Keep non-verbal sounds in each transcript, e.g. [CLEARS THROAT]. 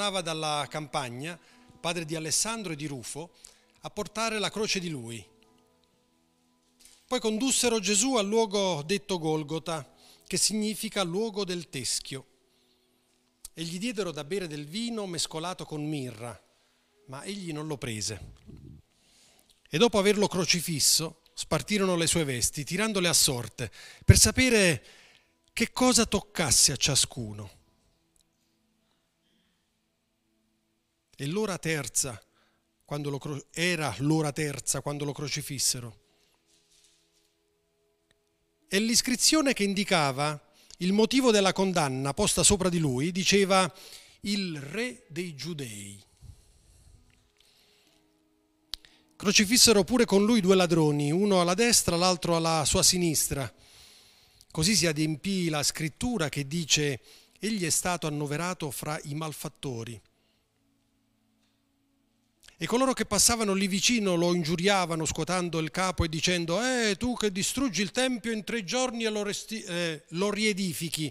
tornava dalla campagna, padre di Alessandro e di Rufo, a portare la croce di lui. Poi condussero Gesù al luogo detto Golgota, che significa luogo del teschio, e gli diedero da bere del vino mescolato con mirra, ma egli non lo prese. E dopo averlo crocifisso, spartirono le sue vesti, tirandole a sorte, per sapere che cosa toccasse a ciascuno. E l'ora terza, quando lo, era l'ora terza quando lo crocifissero. E l'iscrizione che indicava il motivo della condanna posta sopra di lui diceva il re dei giudei. Crocifissero pure con lui due ladroni, uno alla destra, l'altro alla sua sinistra. Così si adempì la scrittura che dice egli è stato annoverato fra i malfattori. E coloro che passavano lì vicino lo ingiuriavano scuotando il capo e dicendo, eh, tu che distruggi il Tempio in tre giorni e lo, resti- eh, lo riedifichi,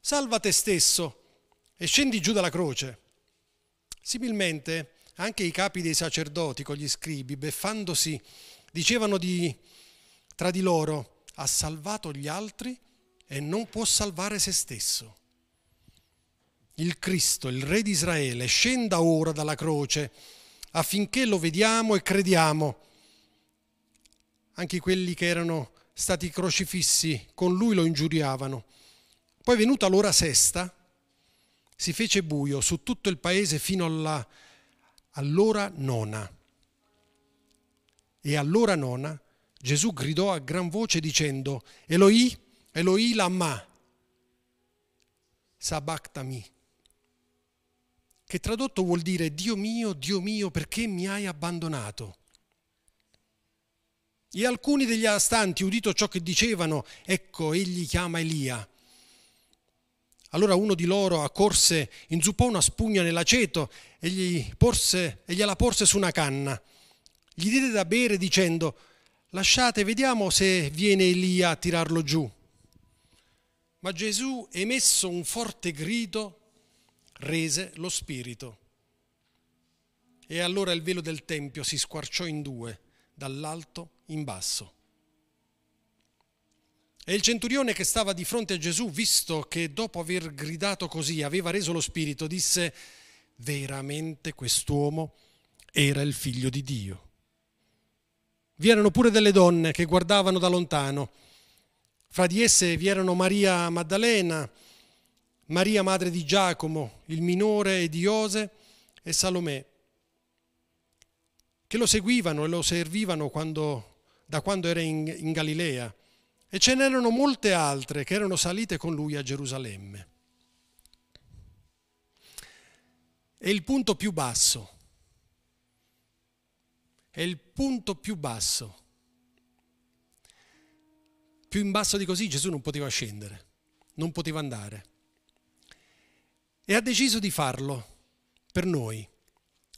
salva te stesso e scendi giù dalla croce. Similmente anche i capi dei sacerdoti con gli scribi, beffandosi, dicevano di, tra di loro, ha salvato gli altri e non può salvare se stesso. Il Cristo, il Re di Israele, scenda ora dalla croce affinché lo vediamo e crediamo. Anche quelli che erano stati crocifissi con lui lo ingiuriavano. Poi venuta l'ora sesta, si fece buio su tutto il paese fino alla, all'ora nona. E all'ora nona Gesù gridò a gran voce dicendo, Eloi, Eloi lama, sabachthami che tradotto vuol dire Dio mio, Dio mio, perché mi hai abbandonato? E alcuni degli astanti, udito ciò che dicevano, ecco, egli chiama Elia. Allora uno di loro accorse, inzuppò una spugna nell'aceto e, gli porse, e gliela porse su una canna. Gli diede da bere dicendo, lasciate, vediamo se viene Elia a tirarlo giù. Ma Gesù, emesso un forte grido, rese lo spirito. E allora il velo del Tempio si squarciò in due, dall'alto in basso. E il centurione che stava di fronte a Gesù, visto che dopo aver gridato così aveva reso lo spirito, disse, veramente quest'uomo era il figlio di Dio. Vi erano pure delle donne che guardavano da lontano. Fra di esse vi erano Maria Maddalena, Maria madre di Giacomo, il minore e di Iose e Salomè, che lo seguivano e lo servivano quando, da quando era in, in Galilea. E ce n'erano molte altre che erano salite con lui a Gerusalemme. È il punto più basso. È il punto più basso. Più in basso di così Gesù non poteva scendere, non poteva andare. E ha deciso di farlo per noi,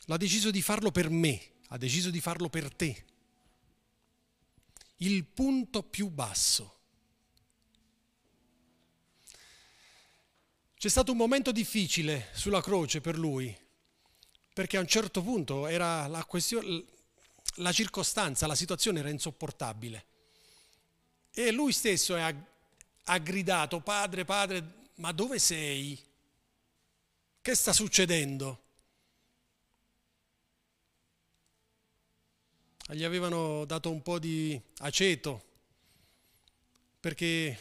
l'ha deciso di farlo per me, ha deciso di farlo per te. Il punto più basso. C'è stato un momento difficile sulla croce per lui, perché a un certo punto era la, questione, la circostanza, la situazione era insopportabile. E lui stesso ha, ha gridato, padre, padre, ma dove sei? Che sta succedendo? Gli avevano dato un po' di aceto perché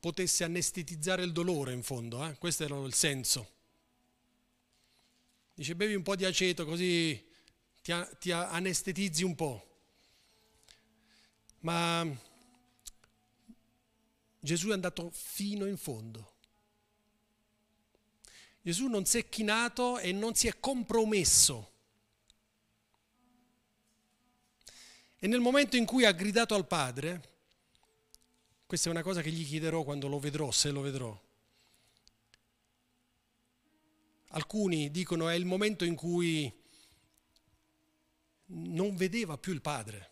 potesse anestetizzare il dolore in fondo, eh? questo era il senso. Dice bevi un po' di aceto così ti, ti anestetizzi un po'. Ma Gesù è andato fino in fondo. Gesù non si è chinato e non si è compromesso. E nel momento in cui ha gridato al Padre, questa è una cosa che gli chiederò quando lo vedrò, se lo vedrò. Alcuni dicono è il momento in cui non vedeva più il Padre,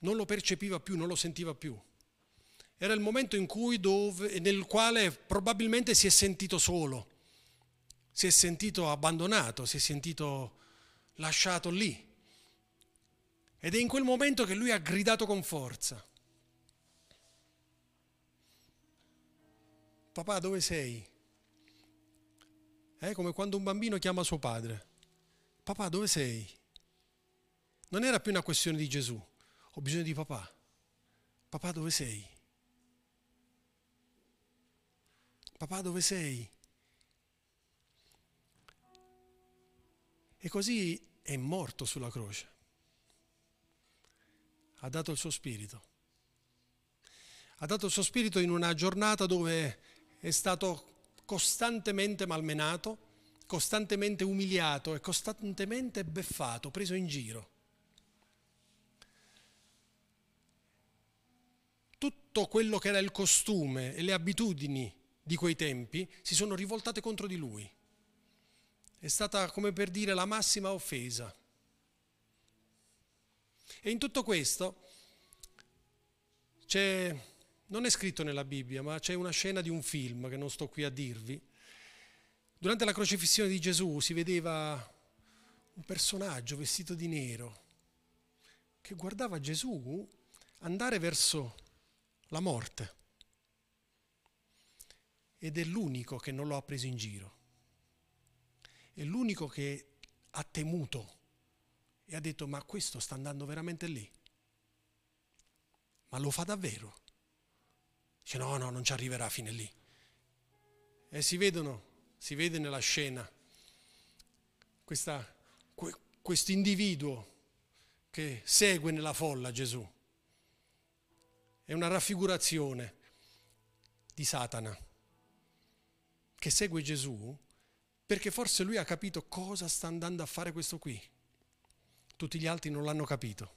non lo percepiva più, non lo sentiva più. Era il momento in cui dove, nel quale probabilmente si è sentito solo si è sentito abbandonato, si è sentito lasciato lì. Ed è in quel momento che lui ha gridato con forza. Papà, dove sei? È come quando un bambino chiama suo padre. Papà, dove sei? Non era più una questione di Gesù. Ho bisogno di papà. Papà, dove sei? Papà, dove sei? E così è morto sulla croce. Ha dato il suo spirito. Ha dato il suo spirito in una giornata dove è stato costantemente malmenato, costantemente umiliato e costantemente beffato, preso in giro. Tutto quello che era il costume e le abitudini di quei tempi si sono rivoltate contro di lui. È stata come per dire la massima offesa. E in tutto questo non è scritto nella Bibbia, ma c'è una scena di un film che non sto qui a dirvi. Durante la crocifissione di Gesù si vedeva un personaggio vestito di nero che guardava Gesù andare verso la morte ed è l'unico che non lo ha preso in giro, è l'unico che ha temuto e ha detto ma questo sta andando veramente lì, ma lo fa davvero? Dice no, no, non ci arriverà fino lì. E si vedono, si vede nella scena questo individuo che segue nella folla Gesù. È una raffigurazione di Satana che segue Gesù perché forse lui ha capito cosa sta andando a fare questo qui. Tutti gli altri non l'hanno capito.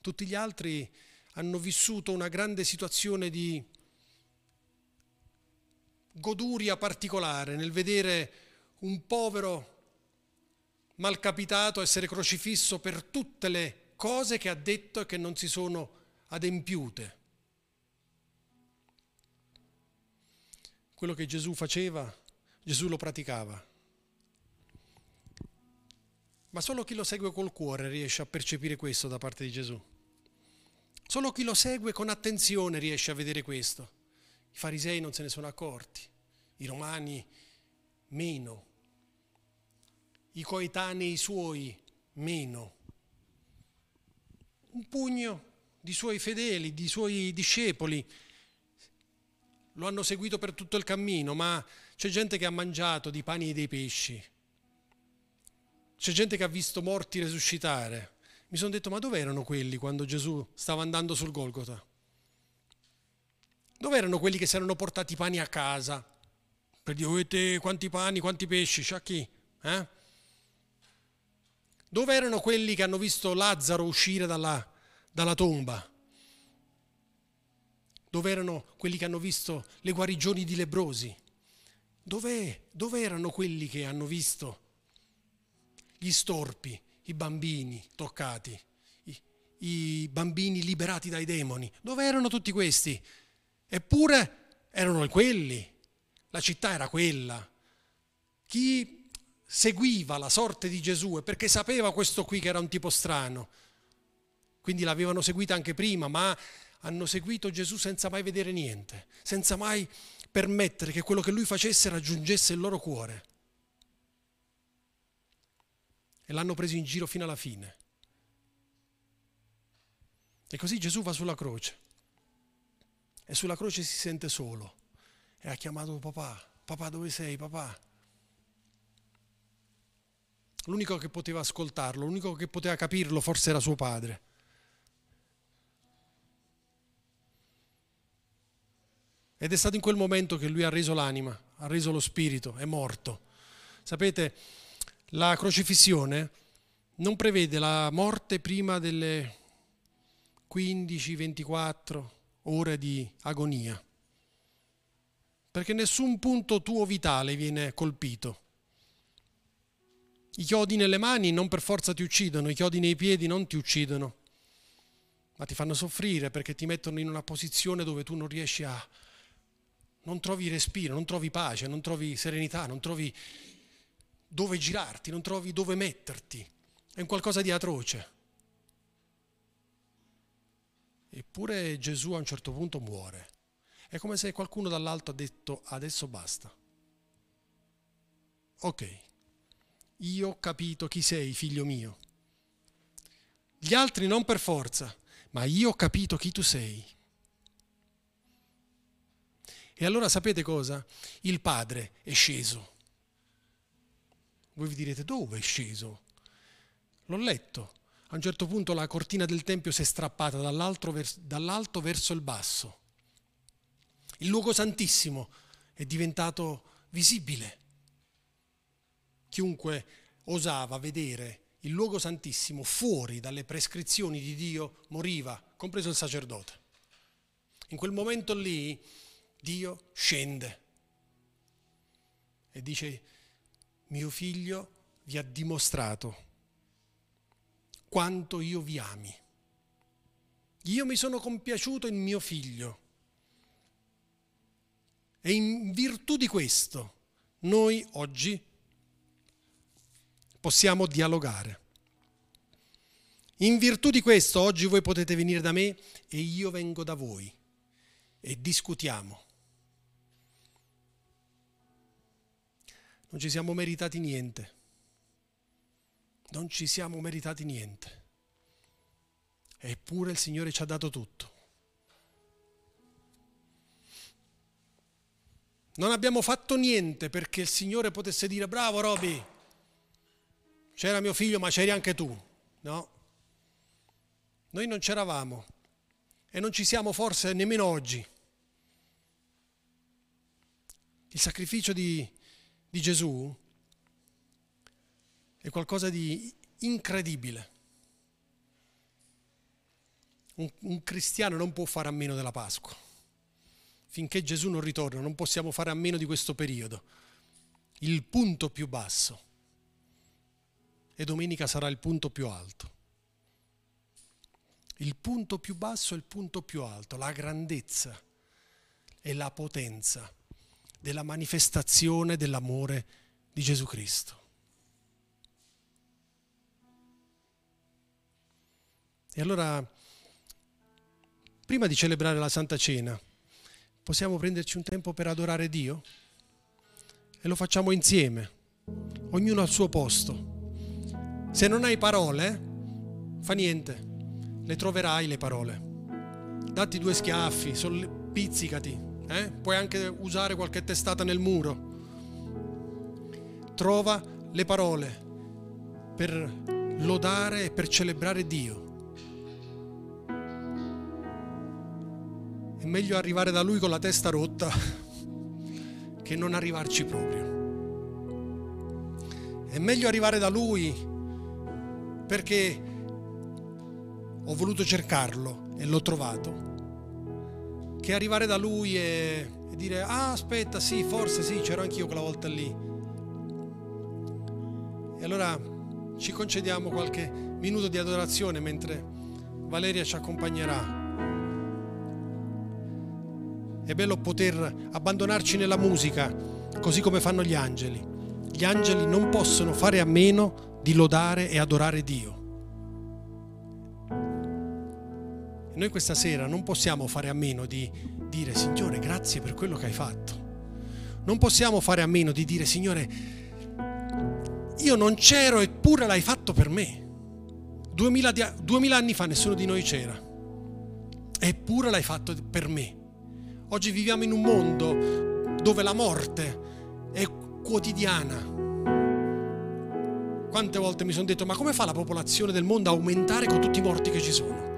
Tutti gli altri hanno vissuto una grande situazione di goduria particolare nel vedere un povero malcapitato essere crocifisso per tutte le cose che ha detto e che non si sono adempiute. Quello che Gesù faceva, Gesù lo praticava. Ma solo chi lo segue col cuore riesce a percepire questo da parte di Gesù. Solo chi lo segue con attenzione riesce a vedere questo. I farisei non se ne sono accorti, i romani meno, i coetanei suoi meno. Un pugno di suoi fedeli, di suoi discepoli lo hanno seguito per tutto il cammino, ma c'è gente che ha mangiato di pani e dei pesci. C'è gente che ha visto morti resuscitare mi sono detto, ma dove erano quelli quando Gesù stava andando sul Golgota? Dove erano quelli che si erano portati i pani a casa? Per dire, avete quanti pani, quanti pesci, c'ha chi? Eh? Dove erano quelli che hanno visto Lazzaro uscire dalla, dalla tomba? Dove erano quelli che hanno visto le guarigioni di lebrosi? Dove, dove erano quelli che hanno visto gli storpi, i bambini toccati, i, i bambini liberati dai demoni. Dove erano tutti questi? Eppure erano quelli, la città era quella. Chi seguiva la sorte di Gesù è perché sapeva questo qui che era un tipo strano. Quindi l'avevano seguita anche prima, ma hanno seguito Gesù senza mai vedere niente, senza mai permettere che quello che lui facesse raggiungesse il loro cuore e l'hanno preso in giro fino alla fine. E così Gesù va sulla croce e sulla croce si sente solo e ha chiamato papà, papà dove sei papà? L'unico che poteva ascoltarlo, l'unico che poteva capirlo forse era suo padre. Ed è stato in quel momento che lui ha reso l'anima, ha reso lo spirito, è morto. Sapete, la crocifissione non prevede la morte prima delle 15-24 ore di agonia, perché nessun punto tuo vitale viene colpito. I chiodi nelle mani non per forza ti uccidono, i chiodi nei piedi non ti uccidono, ma ti fanno soffrire perché ti mettono in una posizione dove tu non riesci a non trovi respiro, non trovi pace, non trovi serenità, non trovi dove girarti, non trovi dove metterti. È un qualcosa di atroce. Eppure Gesù a un certo punto muore. È come se qualcuno dall'alto ha detto adesso basta. Ok, io ho capito chi sei, figlio mio. Gli altri non per forza, ma io ho capito chi tu sei. E allora sapete cosa? Il padre è sceso. Voi vi direte dove è sceso? L'ho letto. A un certo punto la cortina del Tempio si è strappata dall'alto verso il basso. Il luogo santissimo è diventato visibile. Chiunque osava vedere il luogo santissimo fuori dalle prescrizioni di Dio moriva, compreso il sacerdote. In quel momento lì Dio scende e dice, mio figlio vi ha dimostrato quanto io vi ami. Io mi sono compiaciuto in mio figlio. E in virtù di questo noi oggi possiamo dialogare. In virtù di questo oggi voi potete venire da me e io vengo da voi e discutiamo. Non ci siamo meritati niente non ci siamo meritati niente. Eppure il Signore ci ha dato tutto. Non abbiamo fatto niente perché il Signore potesse dire bravo Roby, c'era mio figlio ma c'eri anche tu. No, noi non c'eravamo e non ci siamo forse nemmeno oggi. Il sacrificio di, di Gesù è qualcosa di incredibile. Un, un, cristiano non può fare a meno della Pasqua. Finché Gesù non ritorna non possiamo fare a meno di questo periodo. Il punto più basso. E domenica sarà il punto più alto. Il punto più basso e il punto più alto, la grandezza e la potenza della manifestazione dell'amore di Gesù Cristo. E allora, prima di celebrare la Santa Cena, possiamo prenderci un tempo per adorare Dio? E lo facciamo insieme, ognuno al suo posto. Se non hai parole, fa niente, le troverai le parole. Datti due schiaffi, pizzicati, eh? puoi anche usare qualche testata nel muro. Trova le parole per lodare e per celebrare Dio. È meglio arrivare da lui con la testa rotta [LAUGHS] che non arrivarci proprio. È meglio arrivare da lui perché ho voluto cercarlo e l'ho trovato, che arrivare da lui e, e dire ah aspetta sì forse sì c'ero anch'io quella volta lì. E allora ci concediamo qualche minuto di adorazione mentre Valeria ci accompagnerà. È bello poter abbandonarci nella musica, così come fanno gli angeli. Gli angeli non possono fare a meno di lodare e adorare Dio. E noi questa sera non possiamo fare a meno di dire Signore grazie per quello che hai fatto. Non possiamo fare a meno di dire Signore io non c'ero eppure l'hai fatto per me. Duemila, duemila anni fa nessuno di noi c'era. Eppure l'hai fatto per me. Oggi viviamo in un mondo dove la morte è quotidiana. Quante volte mi sono detto, ma come fa la popolazione del mondo a aumentare con tutti i morti che ci sono?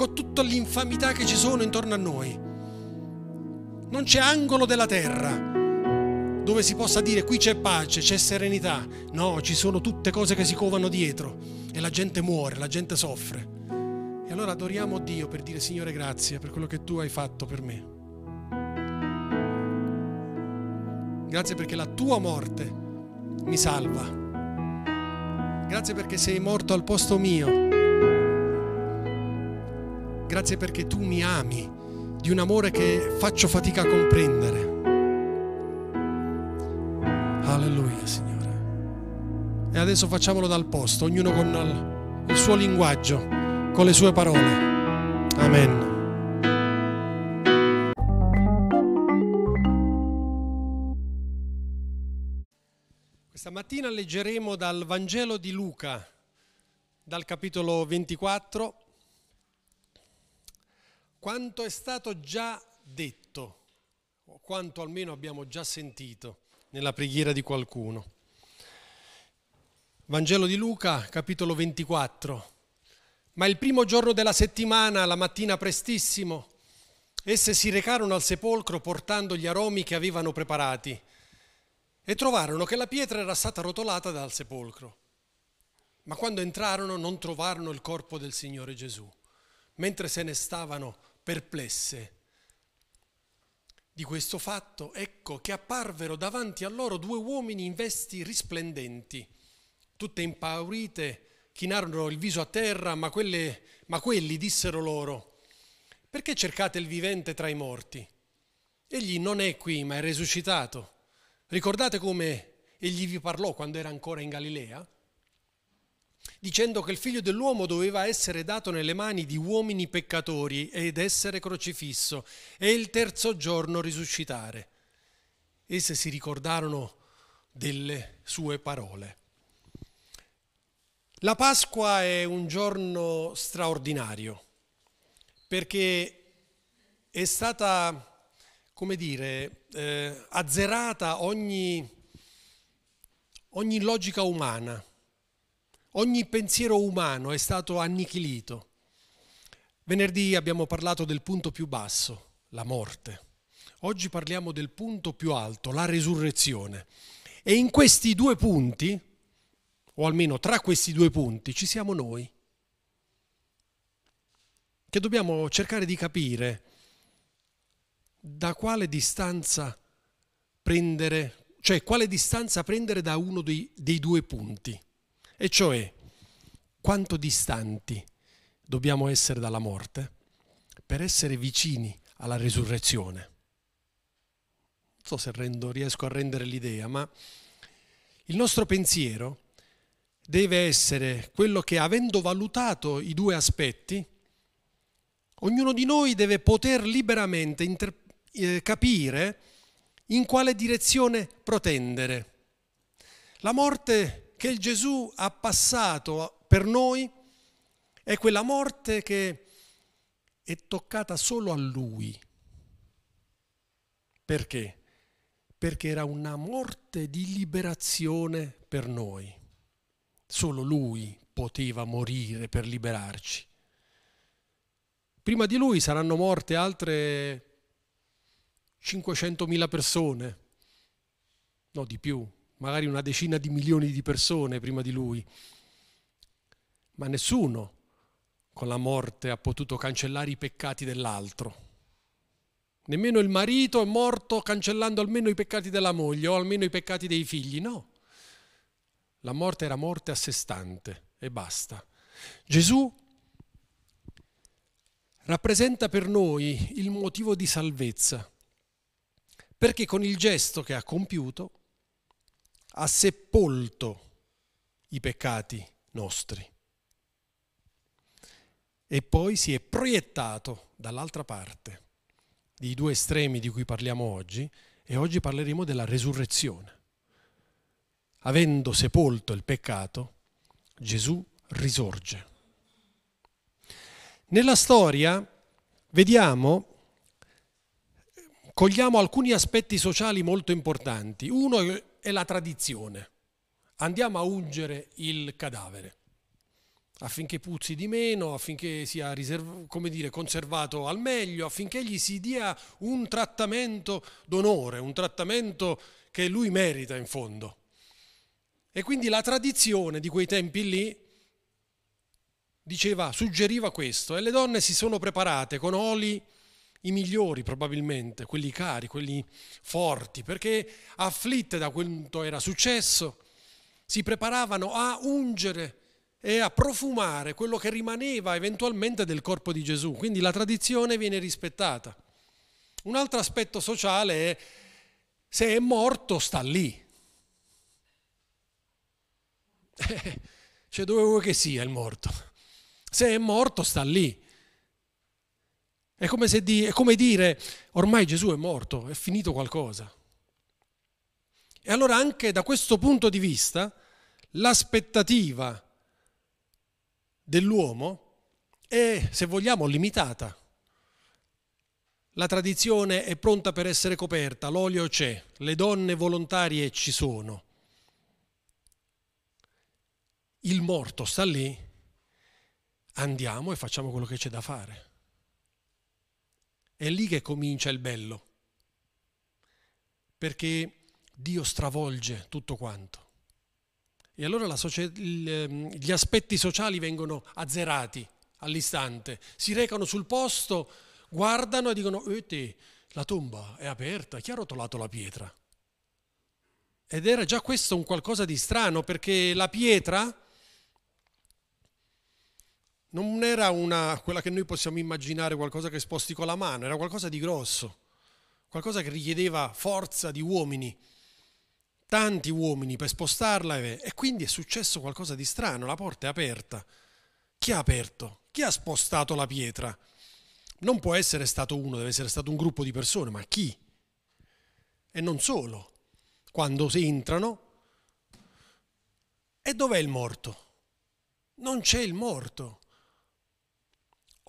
Con tutta l'infamità che ci sono intorno a noi. Non c'è angolo della terra dove si possa dire qui c'è pace, c'è serenità. No, ci sono tutte cose che si covano dietro e la gente muore, la gente soffre. E allora adoriamo Dio per dire Signore grazie per quello che tu hai fatto per me. Grazie perché la tua morte mi salva. Grazie perché sei morto al posto mio. Grazie perché tu mi ami di un amore che faccio fatica a comprendere. Alleluia, Signore. E adesso facciamolo dal posto, ognuno con il suo linguaggio, con le sue parole. Amen. Questa mattina leggeremo dal Vangelo di Luca, dal capitolo 24, quanto è stato già detto, o quanto almeno abbiamo già sentito nella preghiera di qualcuno. Vangelo di Luca, capitolo 24. Ma il primo giorno della settimana, la mattina prestissimo, esse si recarono al sepolcro portando gli aromi che avevano preparati e trovarono che la pietra era stata rotolata dal sepolcro. Ma quando entrarono non trovarono il corpo del Signore Gesù, mentre se ne stavano perplesse di questo fatto, ecco che apparvero davanti a loro due uomini in vesti risplendenti, tutte impaurite, chinarono il viso a terra, ma, quelle, ma quelli dissero loro, perché cercate il vivente tra i morti? Egli non è qui, ma è risuscitato. Ricordate come egli vi parlò quando era ancora in Galilea? Dicendo che il figlio dell'uomo doveva essere dato nelle mani di uomini peccatori ed essere crocifisso e il terzo giorno risuscitare. Esse si ricordarono delle sue parole. La Pasqua è un giorno straordinario perché è stata, come dire, eh, azzerata ogni, ogni logica umana, ogni pensiero umano è stato annichilito. Venerdì abbiamo parlato del punto più basso, la morte. Oggi parliamo del punto più alto, la resurrezione. E in questi due punti, o almeno tra questi due punti, ci siamo noi, che dobbiamo cercare di capire da quale distanza prendere, cioè quale distanza prendere da uno dei, dei due punti, e cioè quanto distanti dobbiamo essere dalla morte per essere vicini alla risurrezione. Non so se rendo, riesco a rendere l'idea, ma il nostro pensiero deve essere quello che avendo valutato i due aspetti, ognuno di noi deve poter liberamente inter- eh, capire in quale direzione protendere. La morte che Gesù ha passato per noi è quella morte che è toccata solo a Lui. Perché? Perché era una morte di liberazione per noi. Solo lui poteva morire per liberarci. Prima di lui saranno morte altre 500.000 persone, no di più, magari una decina di milioni di persone prima di lui. Ma nessuno con la morte ha potuto cancellare i peccati dell'altro. Nemmeno il marito è morto cancellando almeno i peccati della moglie o almeno i peccati dei figli, no. La morte era morte a sé stante e basta. Gesù rappresenta per noi il motivo di salvezza, perché con il gesto che ha compiuto ha sepolto i peccati nostri e poi si è proiettato dall'altra parte dei due estremi di cui parliamo oggi e oggi parleremo della resurrezione avendo sepolto il peccato, Gesù risorge. Nella storia vediamo, cogliamo alcuni aspetti sociali molto importanti. Uno è la tradizione. Andiamo a ungere il cadavere affinché puzzi di meno, affinché sia riserv- dire, conservato al meglio, affinché gli si dia un trattamento d'onore, un trattamento che lui merita in fondo. E quindi la tradizione di quei tempi lì diceva, suggeriva questo, e le donne si sono preparate con oli i migliori probabilmente, quelli cari, quelli forti, perché afflitte da quanto era successo, si preparavano a ungere e a profumare quello che rimaneva eventualmente del corpo di Gesù. Quindi la tradizione viene rispettata. Un altro aspetto sociale è se è morto sta lì. [LAUGHS] cioè dove vuoi che sia il morto? Se è morto sta lì. È come, di, è come dire ormai Gesù è morto, è finito qualcosa. E allora anche da questo punto di vista l'aspettativa dell'uomo è, se vogliamo, limitata. La tradizione è pronta per essere coperta, l'olio c'è, le donne volontarie ci sono. Il morto sta lì, andiamo e facciamo quello che c'è da fare. È lì che comincia il bello, perché Dio stravolge tutto quanto. E allora socia- ehm, gli aspetti sociali vengono azzerati all'istante, si recano sul posto, guardano e dicono, eh te, la tomba è aperta, chi ha rotolato la pietra? Ed era già questo un qualcosa di strano perché la pietra non era una, quella che noi possiamo immaginare, qualcosa che sposti con la mano, era qualcosa di grosso, qualcosa che richiedeva forza di uomini, tanti uomini per spostarla e quindi è successo qualcosa di strano, la porta è aperta. Chi ha aperto? Chi ha spostato la pietra? Non può essere stato uno, deve essere stato un gruppo di persone, ma chi? E non solo. Quando si entrano, e dov'è il morto? Non c'è il morto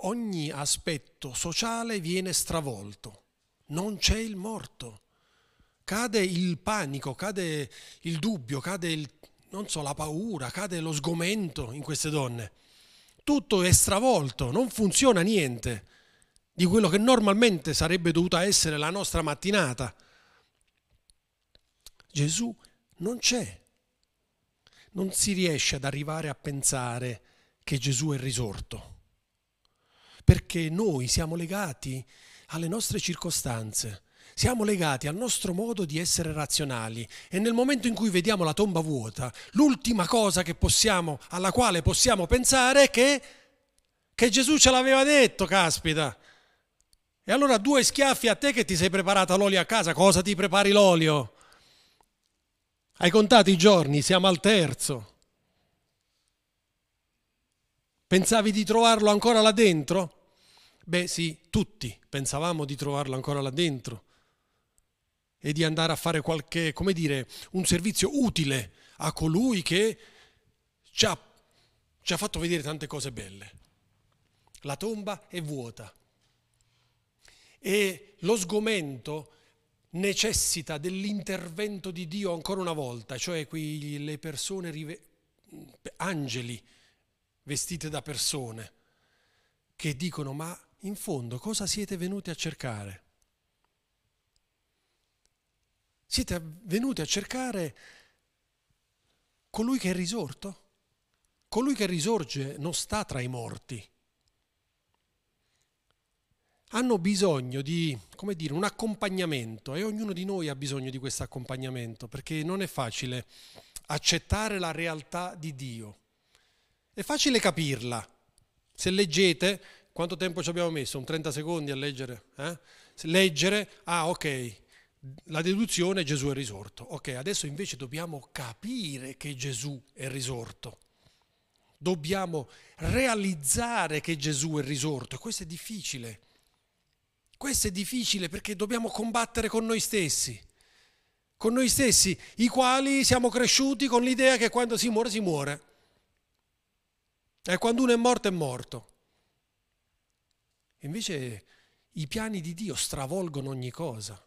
ogni aspetto sociale viene stravolto, non c'è il morto, cade il panico, cade il dubbio, cade il, so, la paura, cade lo sgomento in queste donne. Tutto è stravolto, non funziona niente di quello che normalmente sarebbe dovuta essere la nostra mattinata. Gesù non c'è. Non si riesce ad arrivare a pensare che Gesù è risorto perché noi siamo legati alle nostre circostanze, siamo legati al nostro modo di essere razionali e nel momento in cui vediamo la tomba vuota, l'ultima cosa possiamo, alla quale possiamo pensare è che, che Gesù ce l'aveva detto, caspita. E allora due schiaffi a te che ti sei preparata l'olio a casa, cosa ti prepari l'olio? Hai contato i giorni, siamo al terzo. Pensavi di trovarlo ancora là dentro? Beh sì, tutti pensavamo di trovarlo ancora là dentro e di andare a fare qualche, come dire, un servizio utile a colui che ci ha, ci ha fatto vedere tante cose belle. La tomba è vuota e lo sgomento necessita dell'intervento di Dio ancora una volta, cioè qui le persone, angeli vestite da persone, che dicono ma in fondo cosa siete venuti a cercare? Siete venuti a cercare colui che è risorto? Colui che risorge non sta tra i morti. Hanno bisogno di, come dire, un accompagnamento e ognuno di noi ha bisogno di questo accompagnamento perché non è facile accettare la realtà di Dio. È facile capirla, se leggete, quanto tempo ci abbiamo messo? Un 30 secondi a leggere? Eh? Leggere, ah ok, la deduzione Gesù è risorto. Ok, adesso invece dobbiamo capire che Gesù è risorto. Dobbiamo realizzare che Gesù è risorto e questo è difficile. Questo è difficile perché dobbiamo combattere con noi stessi, con noi stessi, i quali siamo cresciuti con l'idea che quando si muore si muore. E quando uno è morto è morto. Invece i piani di Dio stravolgono ogni cosa.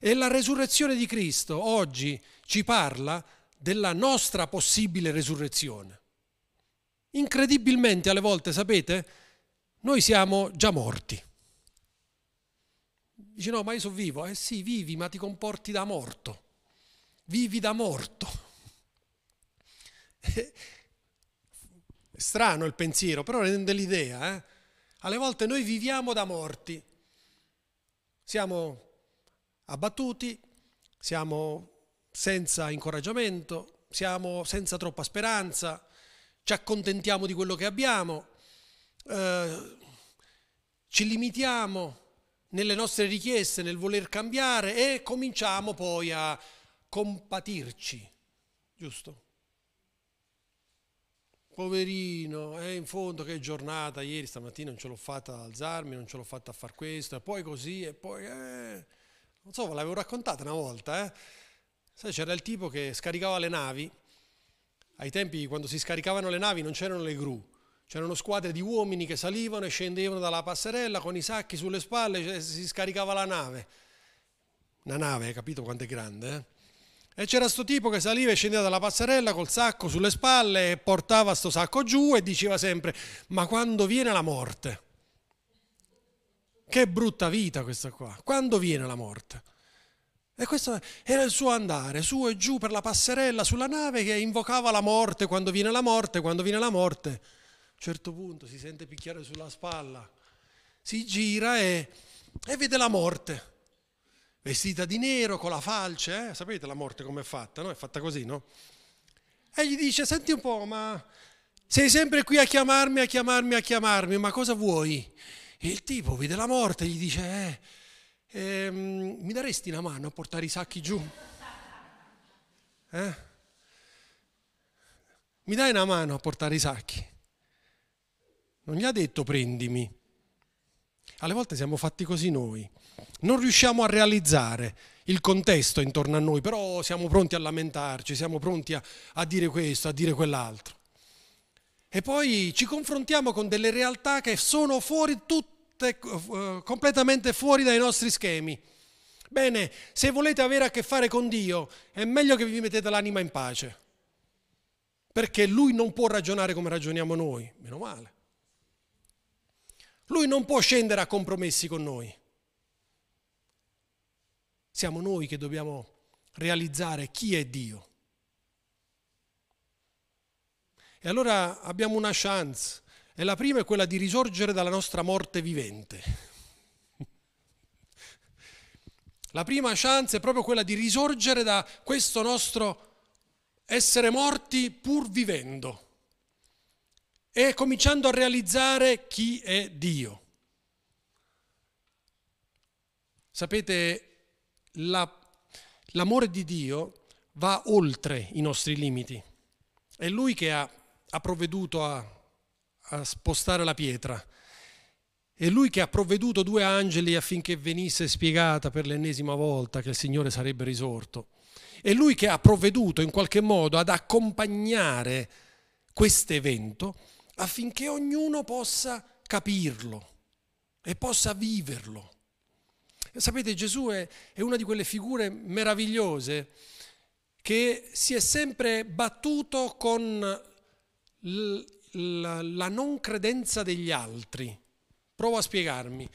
E la resurrezione di Cristo oggi ci parla della nostra possibile resurrezione. Incredibilmente alle volte, sapete, noi siamo già morti. Dice no, ma io sono vivo. Eh sì, vivi, ma ti comporti da morto. Vivi da morto. [LAUGHS] strano il pensiero, però rende l'idea. Eh? Alle volte noi viviamo da morti, siamo abbattuti, siamo senza incoraggiamento, siamo senza troppa speranza, ci accontentiamo di quello che abbiamo, eh, ci limitiamo, nelle nostre richieste, nel voler cambiare e cominciamo poi a compatirci, giusto? Poverino, è in fondo che giornata, ieri stamattina non ce l'ho fatta ad alzarmi, non ce l'ho fatta a far questo, e poi così, e poi... Eh, non so, ve l'avevo raccontata una volta, eh? Sai, c'era il tipo che scaricava le navi, ai tempi quando si scaricavano le navi non c'erano le gru, c'erano squadre di uomini che salivano e scendevano dalla passerella con i sacchi sulle spalle, si scaricava la nave. Una nave, capito quanto è grande? Eh? E c'era questo tipo che saliva e scendeva dalla passerella col sacco sulle spalle e portava sto sacco giù e diceva sempre, ma quando viene la morte? Che brutta vita questa qua, quando viene la morte? E questo era il suo andare, su e giù per la passerella sulla nave che invocava la morte, quando viene la morte, quando viene la morte un certo punto si sente picchiare sulla spalla, si gira e, e vede la morte, vestita di nero, con la falce, eh? sapete la morte com'è fatta, no? È fatta così, no? E gli dice, senti un po', ma sei sempre qui a chiamarmi, a chiamarmi, a chiamarmi, ma cosa vuoi? E il tipo vede la morte e gli dice, eh, ehm, mi daresti una mano a portare i sacchi giù? Eh? Mi dai una mano a portare i sacchi? Non gli ha detto prendimi. Alle volte siamo fatti così noi. Non riusciamo a realizzare il contesto intorno a noi, però siamo pronti a lamentarci, siamo pronti a, a dire questo, a dire quell'altro. E poi ci confrontiamo con delle realtà che sono fuori tutte, uh, completamente fuori dai nostri schemi. Bene, se volete avere a che fare con Dio, è meglio che vi mettete l'anima in pace, perché Lui non può ragionare come ragioniamo noi, meno male. Lui non può scendere a compromessi con noi. Siamo noi che dobbiamo realizzare chi è Dio. E allora abbiamo una chance. E la prima è quella di risorgere dalla nostra morte vivente. [LAUGHS] La prima chance è proprio quella di risorgere da questo nostro essere morti pur vivendo e cominciando a realizzare chi è Dio. Sapete, la, l'amore di Dio va oltre i nostri limiti. È Lui che ha, ha provveduto a, a spostare la pietra. È Lui che ha provveduto due angeli affinché venisse spiegata per l'ennesima volta che il Signore sarebbe risorto. È Lui che ha provveduto in qualche modo ad accompagnare questo evento affinché ognuno possa capirlo e possa viverlo. Sapete, Gesù è, è una di quelle figure meravigliose che si è sempre battuto con l, la, la non credenza degli altri. Provo a spiegarmi.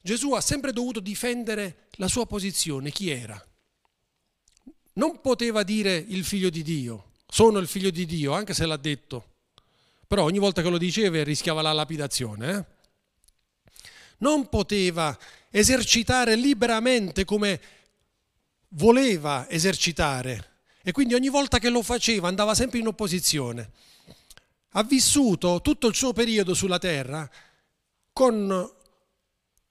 Gesù ha sempre dovuto difendere la sua posizione, chi era. Non poteva dire il figlio di Dio, sono il figlio di Dio, anche se l'ha detto però ogni volta che lo diceva rischiava la lapidazione. Eh? Non poteva esercitare liberamente come voleva esercitare e quindi ogni volta che lo faceva andava sempre in opposizione. Ha vissuto tutto il suo periodo sulla terra con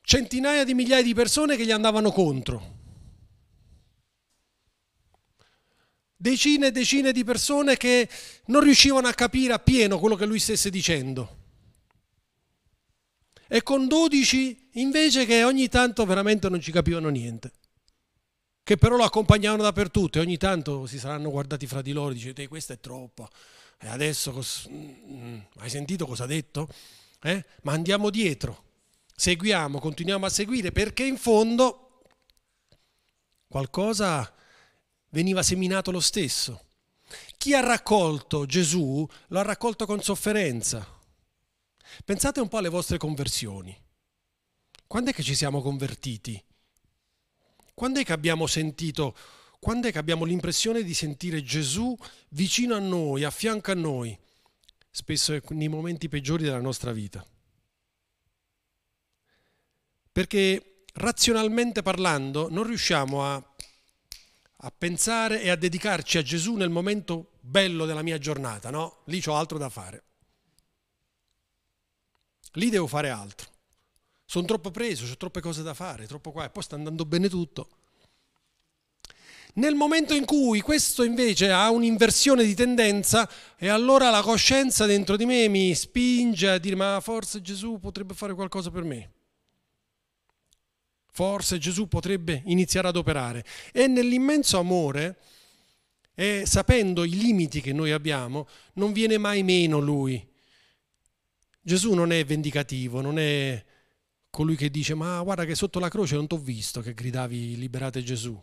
centinaia di migliaia di persone che gli andavano contro decine e decine di persone che non riuscivano a capire appieno quello che lui stesse dicendo. E con dodici invece che ogni tanto veramente non ci capivano niente, che però lo accompagnavano dappertutto e ogni tanto si saranno guardati fra di loro e dicete questa è troppa. E adesso cos... Mm, hai sentito cosa ha detto? Eh? Ma andiamo dietro, seguiamo, continuiamo a seguire perché in fondo qualcosa veniva seminato lo stesso. Chi ha raccolto Gesù lo ha raccolto con sofferenza. Pensate un po' alle vostre conversioni. Quando è che ci siamo convertiti? Quando è che abbiamo sentito, quando è che abbiamo l'impressione di sentire Gesù vicino a noi, a fianco a noi, spesso nei momenti peggiori della nostra vita? Perché razionalmente parlando non riusciamo a a pensare e a dedicarci a Gesù nel momento bello della mia giornata, no? Lì ho altro da fare. Lì devo fare altro. Sono troppo preso, ho troppe cose da fare, troppo qua, e poi sta andando bene tutto. Nel momento in cui questo invece ha un'inversione di tendenza, e allora la coscienza dentro di me mi spinge a dire ma forse Gesù potrebbe fare qualcosa per me. Forse Gesù potrebbe iniziare ad operare. E nell'immenso amore, e sapendo i limiti che noi abbiamo, non viene mai meno lui. Gesù non è vendicativo, non è colui che dice ma guarda che sotto la croce non ti ho visto che gridavi liberate Gesù.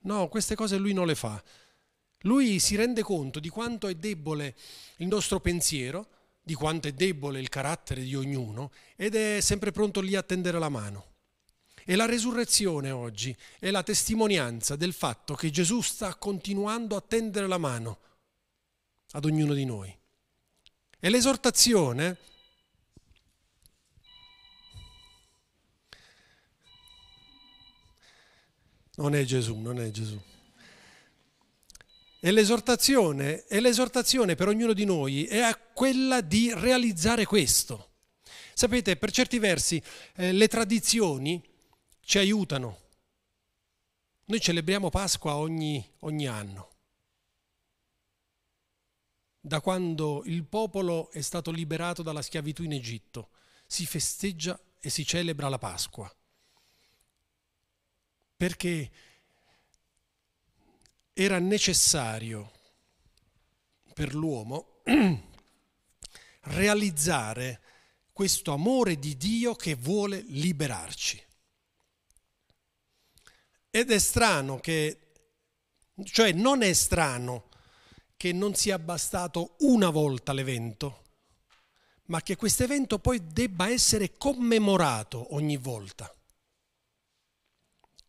No, queste cose lui non le fa. Lui si rende conto di quanto è debole il nostro pensiero, di quanto è debole il carattere di ognuno ed è sempre pronto lì a tendere la mano. E la resurrezione oggi è la testimonianza del fatto che Gesù sta continuando a tendere la mano ad ognuno di noi. E l'esortazione Non è Gesù, non è Gesù. E l'esortazione, e l'esortazione per ognuno di noi è quella di realizzare questo. Sapete, per certi versi eh, le tradizioni ci aiutano. Noi celebriamo Pasqua ogni, ogni anno. Da quando il popolo è stato liberato dalla schiavitù in Egitto, si festeggia e si celebra la Pasqua perché era necessario per l'uomo [CLEARS THROAT] realizzare questo amore di Dio che vuole liberarci. Ed è strano che, cioè non è strano che non sia bastato una volta l'evento, ma che questo evento poi debba essere commemorato ogni volta.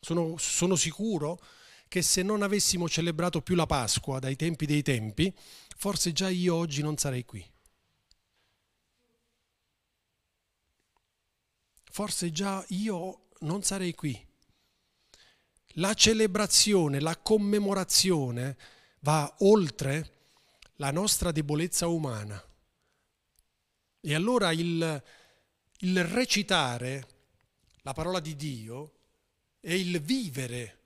Sono, sono sicuro che se non avessimo celebrato più la Pasqua dai tempi dei tempi, forse già io oggi non sarei qui. Forse già io non sarei qui. La celebrazione, la commemorazione va oltre la nostra debolezza umana. E allora il, il recitare la parola di Dio è il vivere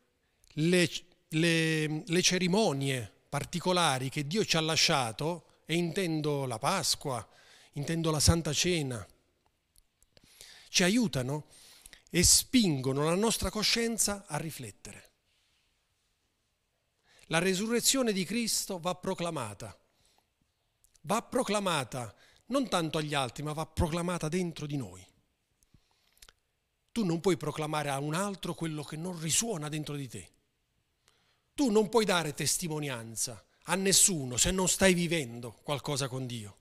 le, le, le cerimonie particolari che Dio ci ha lasciato, e intendo la Pasqua, intendo la Santa Cena, ci aiutano e spingono la nostra coscienza a riflettere. La resurrezione di Cristo va proclamata, va proclamata non tanto agli altri, ma va proclamata dentro di noi. Tu non puoi proclamare a un altro quello che non risuona dentro di te. Tu non puoi dare testimonianza a nessuno se non stai vivendo qualcosa con Dio.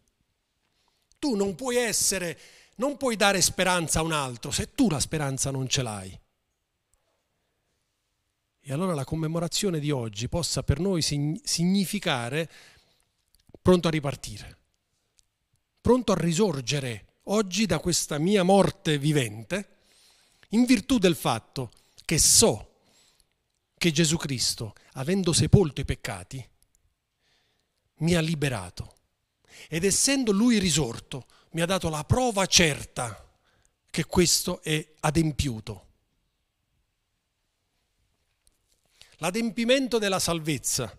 Tu non puoi essere, non puoi dare speranza a un altro se tu la speranza non ce l'hai. E allora la commemorazione di oggi possa per noi significare pronto a ripartire, pronto a risorgere oggi da questa mia morte vivente in virtù del fatto che so che Gesù Cristo, avendo sepolto i peccati, mi ha liberato ed essendo lui risorto, mi ha dato la prova certa che questo è adempiuto. L'adempimento della salvezza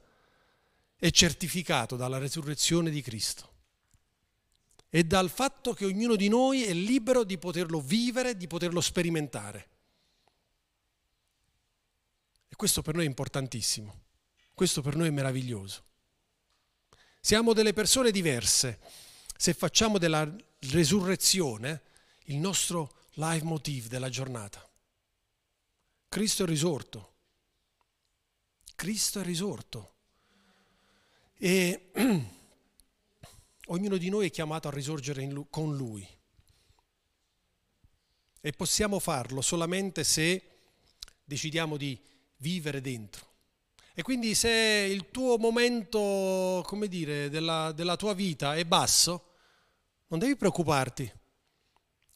è certificato dalla resurrezione di Cristo e dal fatto che ognuno di noi è libero di poterlo vivere, di poterlo sperimentare. E questo per noi è importantissimo, questo per noi è meraviglioso. Siamo delle persone diverse se facciamo della resurrezione il nostro leitmotiv della giornata. Cristo è risorto. Cristo è risorto. E [CLEARS THROAT] Ognuno di noi è chiamato a risorgere lui, con Lui. E possiamo farlo solamente se decidiamo di vivere dentro. E quindi se il tuo momento, come dire, della, della tua vita è basso, non devi preoccuparti.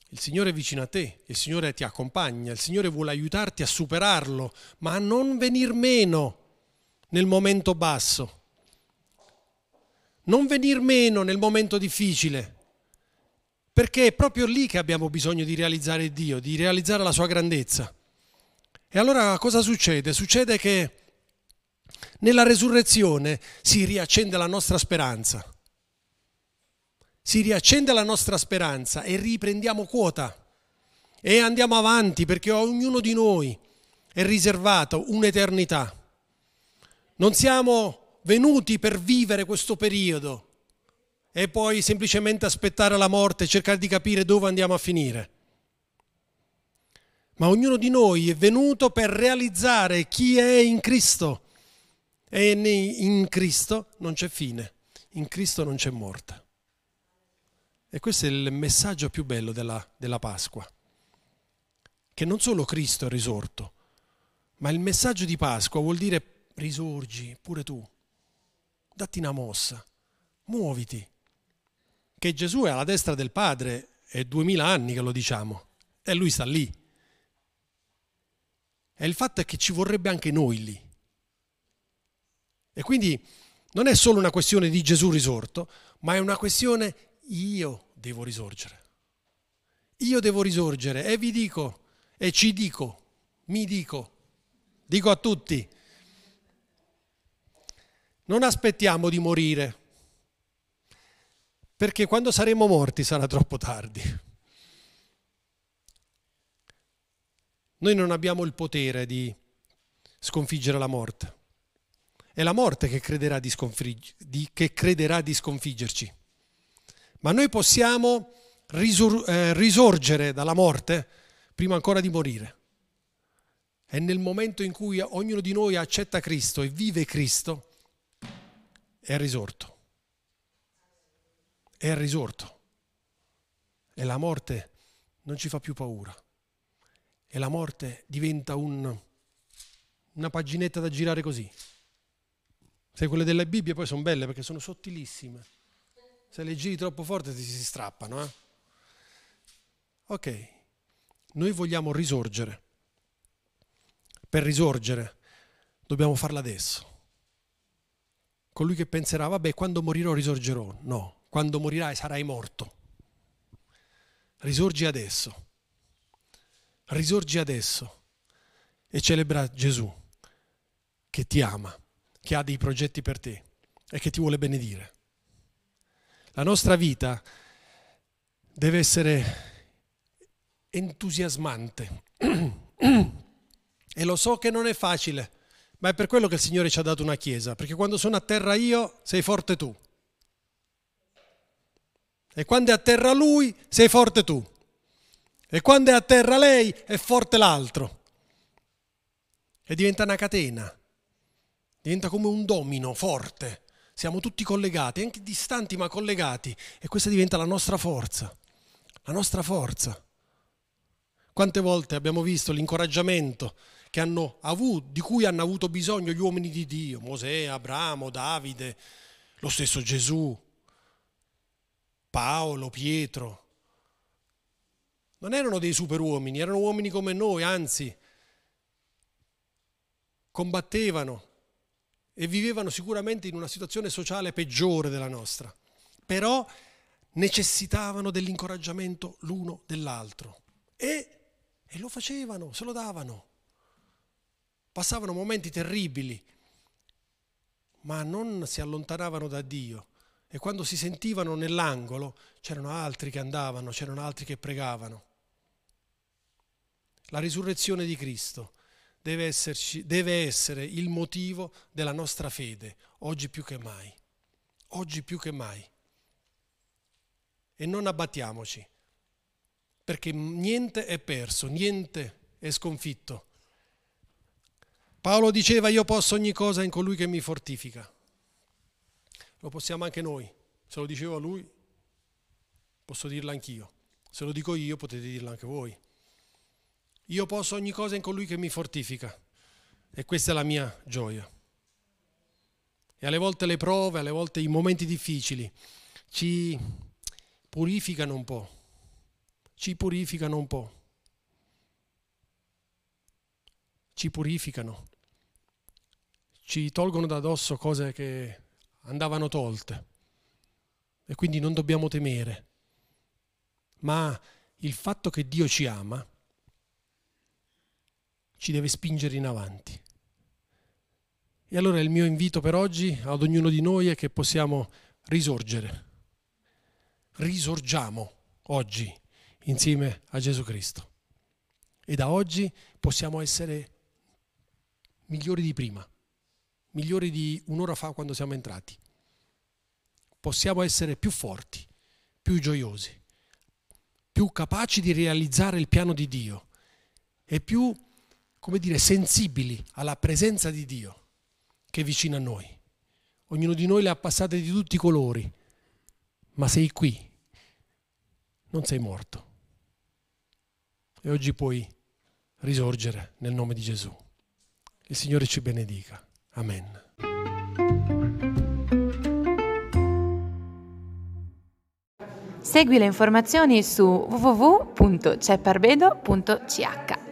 Il Signore è vicino a te, il Signore ti accompagna, il Signore vuole aiutarti a superarlo, ma a non venir meno nel momento basso non venir meno nel momento difficile, perché è proprio lì che abbiamo bisogno di realizzare Dio, di realizzare la sua grandezza. E allora cosa succede? Succede che nella resurrezione si riaccende la nostra speranza. Si riaccende la nostra speranza e riprendiamo quota e andiamo avanti perché ognuno di noi è riservato un'eternità. Non siamo venuti per vivere questo periodo e poi semplicemente aspettare la morte e cercare di capire dove andiamo a finire. Ma ognuno di noi è venuto per realizzare chi è in Cristo. E in Cristo non c'è fine, in Cristo non c'è morte. E questo è il messaggio più bello della, della Pasqua. Che non solo Cristo è risorto, ma il messaggio di Pasqua vuol dire risorgi pure tu, datti una mossa, muoviti, che Gesù è alla destra del Padre, è duemila anni che lo diciamo, e lui sta lì. E il fatto è che ci vorrebbe anche noi lì. E quindi non è solo una questione di Gesù risorto, ma è una questione io devo risorgere. Io devo risorgere e vi dico, e ci dico, mi dico, dico a tutti, non aspettiamo di morire perché quando saremo morti sarà troppo tardi. Noi non abbiamo il potere di sconfiggere la morte. È la morte che crederà di, sconfig- di, che crederà di sconfiggerci. Ma noi possiamo risor- eh, risorgere dalla morte prima ancora di morire. E nel momento in cui ognuno di noi accetta Cristo e vive Cristo, è risorto è risorto. E la morte non ci fa più paura. E la morte diventa un, una paginetta da girare così. Se quelle delle Bibbie poi sono belle perché sono sottilissime. Se le giri troppo forte ti si strappano. Eh? Ok, noi vogliamo risorgere. Per risorgere dobbiamo farla adesso. Colui che penserà, vabbè, quando morirò risorgerò. No, quando morirai sarai morto. Risorgi adesso. Risorgi adesso e celebra Gesù che ti ama, che ha dei progetti per te e che ti vuole benedire. La nostra vita deve essere entusiasmante. [CLEARS THROAT] e lo so che non è facile, ma è per quello che il Signore ci ha dato una chiesa, perché quando sono a terra io, sei forte tu. E quando è a terra lui, sei forte tu. E quando è a terra lei, è forte l'altro. E diventa una catena. Diventa come un domino forte. Siamo tutti collegati, anche distanti ma collegati. E questa diventa la nostra forza. La nostra forza. Quante volte abbiamo visto l'incoraggiamento avuto, di cui hanno avuto bisogno gli uomini di Dio, Mosè, Abramo, Davide, lo stesso Gesù, Paolo, Pietro. Non erano dei superuomini, erano uomini come noi, anzi, combattevano e vivevano sicuramente in una situazione sociale peggiore della nostra, però necessitavano dell'incoraggiamento l'uno dell'altro e, e lo facevano, se lo davano. Passavano momenti terribili, ma non si allontanavano da Dio e quando si sentivano nell'angolo c'erano altri che andavano, c'erano altri che pregavano. La risurrezione di Cristo deve, esserci, deve essere il motivo della nostra fede, oggi più che mai. Oggi più che mai. E non abbattiamoci, perché niente è perso, niente è sconfitto. Paolo diceva io posso ogni cosa in colui che mi fortifica. Lo possiamo anche noi. Se lo dicevo a lui, posso dirlo anch'io. Se lo dico io, potete dirlo anche voi. Io posso ogni cosa in colui che mi fortifica. E questa è la mia gioia. E alle volte le prove, alle volte i momenti difficili ci purificano un po'. Ci purificano un po'. Ci purificano. Ci tolgono da dosso cose che andavano tolte e quindi non dobbiamo temere. ma il fatto che Dio ci ama ci deve spingere in avanti. E allora il mio invito per oggi ad ognuno di noi è che possiamo risorgere. Risorgiamo oggi insieme a Gesù Cristo. E da oggi possiamo essere migliori di prima, migliori di un'ora fa quando siamo entrati. Possiamo essere più forti, più gioiosi, più capaci di realizzare il piano di Dio e più, come dire, sensibili alla presenza di Dio che è vicino a noi. Ognuno di noi le ha passate di tutti i colori, ma sei qui, non sei morto. E oggi puoi risorgere nel nome di Gesù. Il Signore ci benedica. Amen. Segui le informazioni su www.cepparbedo.ch.